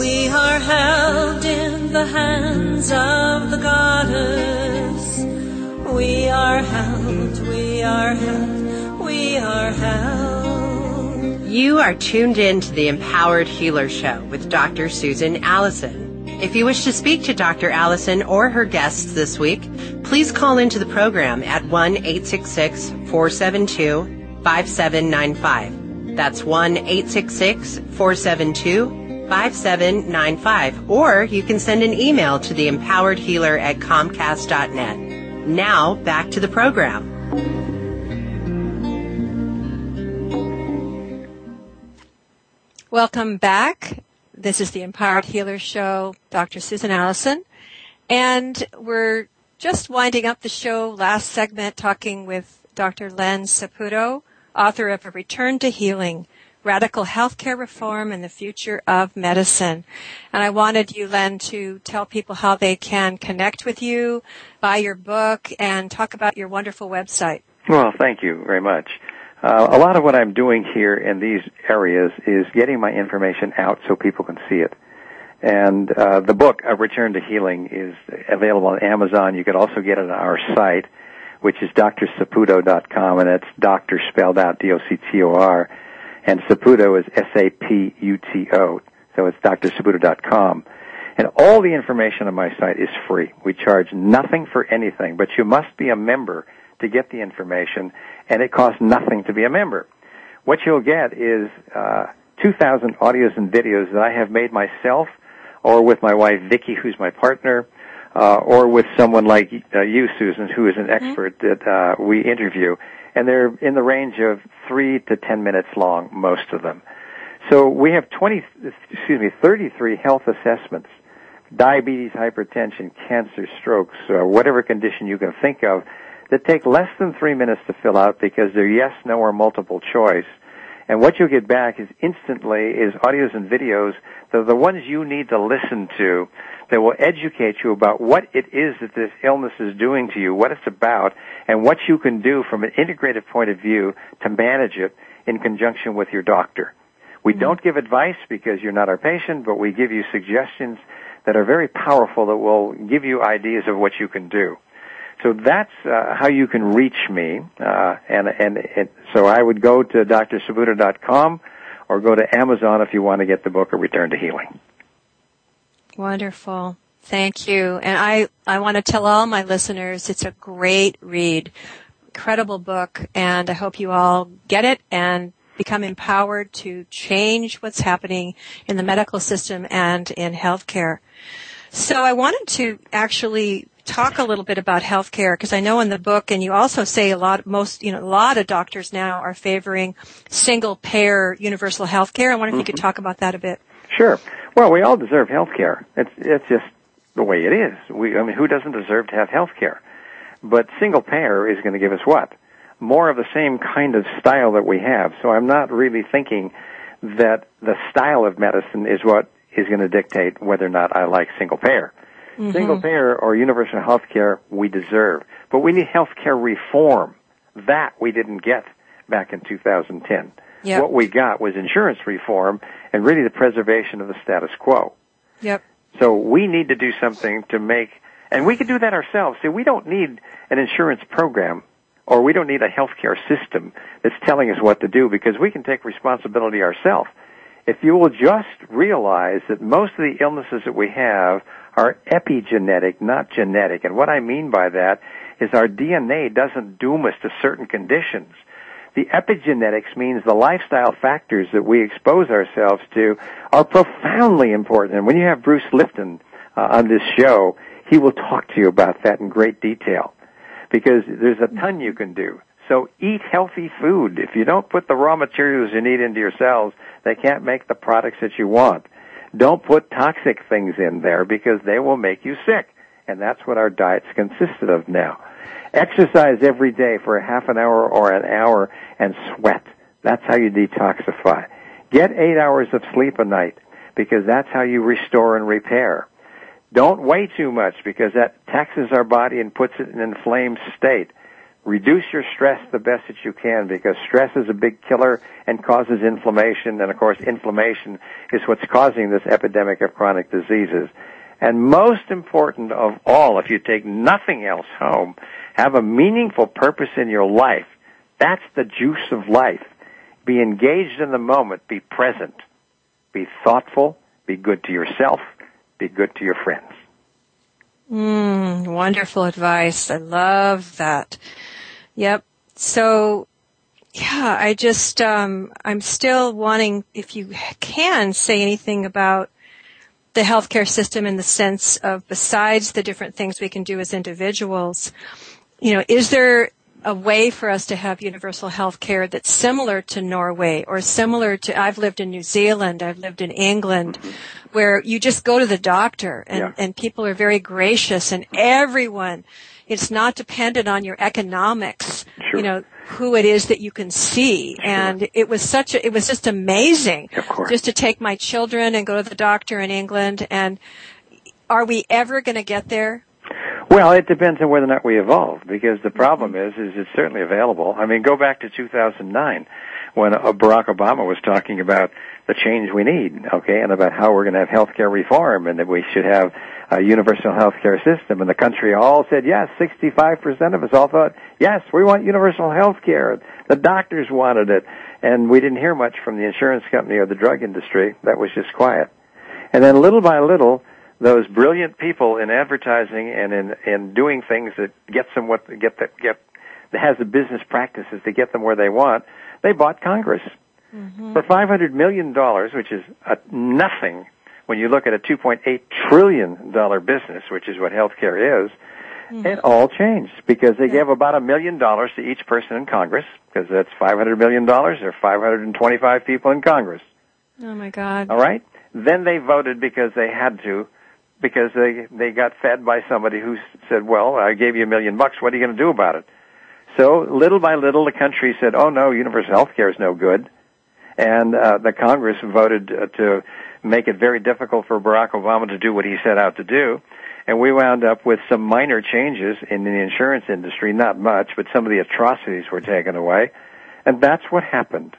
We are held in the hands of the goddess. We are held, we are held, we are held. You are tuned in to the Empowered Healer Show with Dr. Susan Allison. If you wish to speak to Dr. Allison or her guests this week, please call into the program at 1-866-472-5795. That's 1-866-472-5795. Or you can send an email to the empowered healer at comcast.net. Now, back to the program. Welcome back. This is the Empowered Healer Show, Dr. Susan Allison. And we're just winding up the show last segment talking with Dr. Len Saputo, author of A Return to Healing, Radical Healthcare Reform and the Future of Medicine. And I wanted you, Len, to tell people how they can connect with you, buy your book, and talk about your wonderful website. Well, thank you very much. Uh, a lot of what I'm doing here in these areas is getting my information out so people can see it. And uh, the book, A Return to Healing, is available on Amazon. You can also get it on our site, which is drsaputo.com, and that's doctor spelled out D-O-C-T-O-R, and Saputo is S-A-P-U-T-O, so it's drsaputo.com. And all the information on my site is free. We charge nothing for anything, but you must be a member to get the information, and it costs nothing to be a member. What you'll get is uh, 2,000 audios and videos that I have made myself, or with my wife Vicki, who's my partner, uh, or with someone like uh, you, Susan, who is an expert that uh, we interview, and they're in the range of three to ten minutes long, most of them. So we have 20, excuse me, 33 health assessments diabetes, hypertension, cancer, strokes, uh, whatever condition you can think of that take less than three minutes to fill out because they're yes, no, or multiple choice. And what you'll get back is instantly is audios and videos that are the ones you need to listen to that will educate you about what it is that this illness is doing to you, what it's about, and what you can do from an integrated point of view to manage it in conjunction with your doctor. We hmm. don't give advice because you're not our patient, but we give you suggestions that are very powerful that will give you ideas of what you can do. So that's uh, how you can reach me, uh, and, and and so I would go to drsaputo.com or go to Amazon if you want to get the book, A Return to Healing. Wonderful. Thank you. And I, I want to tell all my listeners it's a great read. Incredible book. And I hope you all get it and become empowered to change what's happening in the medical system and in healthcare. So I wanted to actually talk a little bit about healthcare because I know in the book and you also say a lot most you know a lot of doctors now are favoring single payer universal healthcare. I wonder if mm-hmm. you could mm-hmm. talk about that a bit. Sure. Well, we all deserve health care. It's it's just the way it is. We I mean who doesn't deserve to have health care? But single payer is going to give us what? More of the same kind of style that we have. So I'm not really thinking that the style of medicine is what is going to dictate whether or not I like single payer. Mm-hmm. Single payer or universal health care we deserve. But we need health care reform. That we didn't get back in 2010. Yep. What we got was insurance reform and really the preservation of the status quo. Yep. So we need to do something to make, and we can do that ourselves. See, we don't need an insurance program or we don't need a healthcare system that's telling us what to do because we can take responsibility ourselves. If you will just realize that most of the illnesses that we have are epigenetic, not genetic. And what I mean by that is our DNA doesn't doom us to certain conditions. The epigenetics means the lifestyle factors that we expose ourselves to are profoundly important. And when you have Bruce Lipton uh, on this show, he will talk to you about that in great detail because there's a ton you can do. So eat healthy food. If you don't put the raw materials you need into your cells, they can't make the products that you want. Don't put toxic things in there because they will make you sick. And that's what our diets consisted of now. Exercise every day for a half an hour or an hour and sweat. That's how you detoxify. Get eight hours of sleep a night because that's how you restore and repair. Don't weigh too much because that taxes our body and puts it in an inflamed state. Reduce your stress the best that you can because stress is a big killer and causes inflammation and of course inflammation is what's causing this epidemic of chronic diseases. And most important of all, if you take nothing else home, have a meaningful purpose in your life. That's the juice of life. Be engaged in the moment. Be present. Be thoughtful. Be good to yourself. Be good to your friends. Mm, wonderful advice. I love that. Yep. So, yeah, I just, um, I'm still wanting, if you can say anything about the healthcare system in the sense of besides the different things we can do as individuals, you know, is there a way for us to have universal health care that's similar to Norway or similar to, I've lived in New Zealand, I've lived in England, where you just go to the doctor and, yeah. and people are very gracious and everyone it's not dependent on your economics, sure. you know, who it is that you can see. Sure. And it was such a, it was just amazing just to take my children and go to the doctor in England. And are we ever going to get there? Well, it depends on whether or not we evolve, because the problem mm-hmm. is, is it's certainly available. I mean, go back to 2009 when Barack Obama was talking about the change we need, okay, and about how we're going to have health care reform and that we should have a universal health care system. And the country all said yes. 65% of us all thought, yes, we want universal health care. The doctors wanted it. And we didn't hear much from the insurance company or the drug industry. That was just quiet. And then little by little, those brilliant people in advertising and in, in doing things that gets them what, get that, get, that has the business practices to get them where they want, they bought Congress. Mm-hmm. For $500 million, which is a nothing when you look at a $2.8 trillion business, which is what healthcare is, mm-hmm. it all changed because they gave about a million dollars to each person in Congress because that's $500 million. There are 525 people in Congress. Oh my God. All right? Then they voted because they had to because they they got fed by somebody who said, "Well, I gave you a million bucks. What are you going to do about it?" So little by little, the country said, "Oh no, universal health care is no good," and uh, the Congress voted uh, to make it very difficult for Barack Obama to do what he set out to do. And we wound up with some minor changes in the insurance industry, not much, but some of the atrocities were taken away. And that's what happened.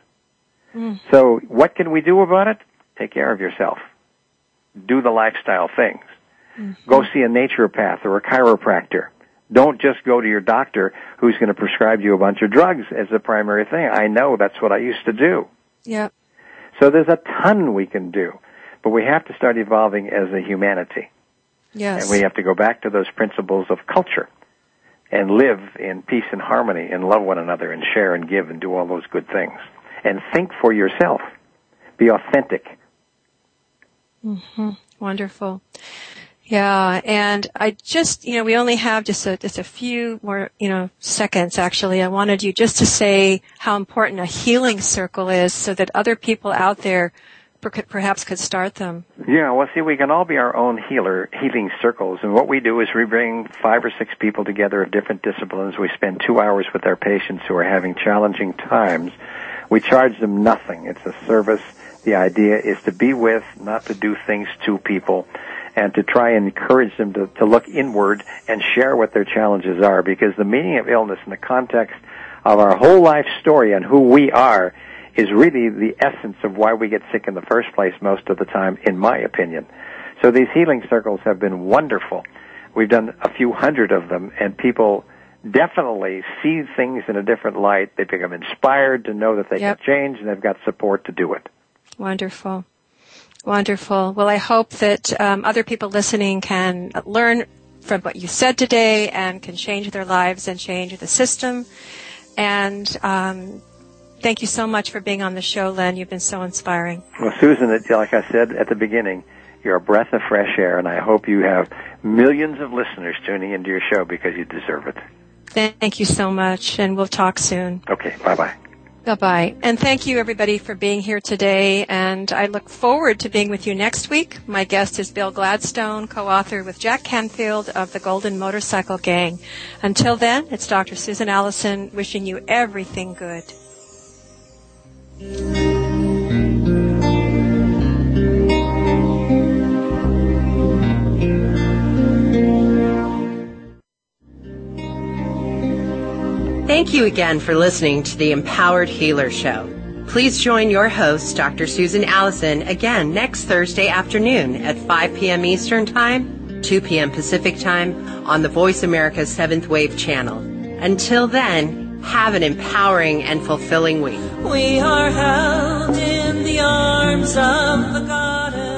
Mm. So what can we do about it? Take care of yourself. Do the lifestyle things. Mm-hmm. Go see a naturopath or a chiropractor. Don't just go to your doctor who's going to prescribe you a bunch of drugs as the primary thing. I know that's what I used to do. Yeah. So there's a ton we can do, but we have to start evolving as a humanity. Yes. And we have to go back to those principles of culture and live in peace and harmony and love one another and share and give and do all those good things. And think for yourself. Be authentic. Mm-hmm. Wonderful. Yeah, and I just, you know, we only have just a, just a few more, you know, seconds actually. I wanted you just to say how important a healing circle is so that other people out there perhaps could start them. Yeah, well, see, we can all be our own healer, healing circles. And what we do is we bring five or six people together of different disciplines. We spend two hours with our patients who are having challenging times. We charge them nothing. It's a service. The idea is to be with, not to do things to people and to try and encourage them to, to look inward and share what their challenges are because the meaning of illness in the context of our whole life story and who we are is really the essence of why we get sick in the first place most of the time, in my opinion. So these healing circles have been wonderful. We've done a few hundred of them and people definitely see things in a different light. They become inspired to know that they yep. can change and they've got support to do it. Wonderful. Wonderful. Well, I hope that um, other people listening can learn from what you said today and can change their lives and change the system. And um, thank you so much for being on the show, Len. You've been so inspiring. Well, Susan, like I said at the beginning, you're a breath of fresh air, and I hope you have millions of listeners tuning into your show because you deserve it. Thank you so much, and we'll talk soon. Okay, bye bye. Bye bye. And thank you everybody for being here today. And I look forward to being with you next week. My guest is Bill Gladstone, co-author with Jack Canfield of the Golden Motorcycle Gang. Until then, it's Dr. Susan Allison wishing you everything good. Thank you again for listening to the Empowered Healer Show. Please join your host, Dr. Susan Allison, again next Thursday afternoon at 5 p.m. Eastern Time, 2 p.m. Pacific Time on the Voice America 7th Wave channel. Until then, have an empowering and fulfilling week. We are held in the arms of the God.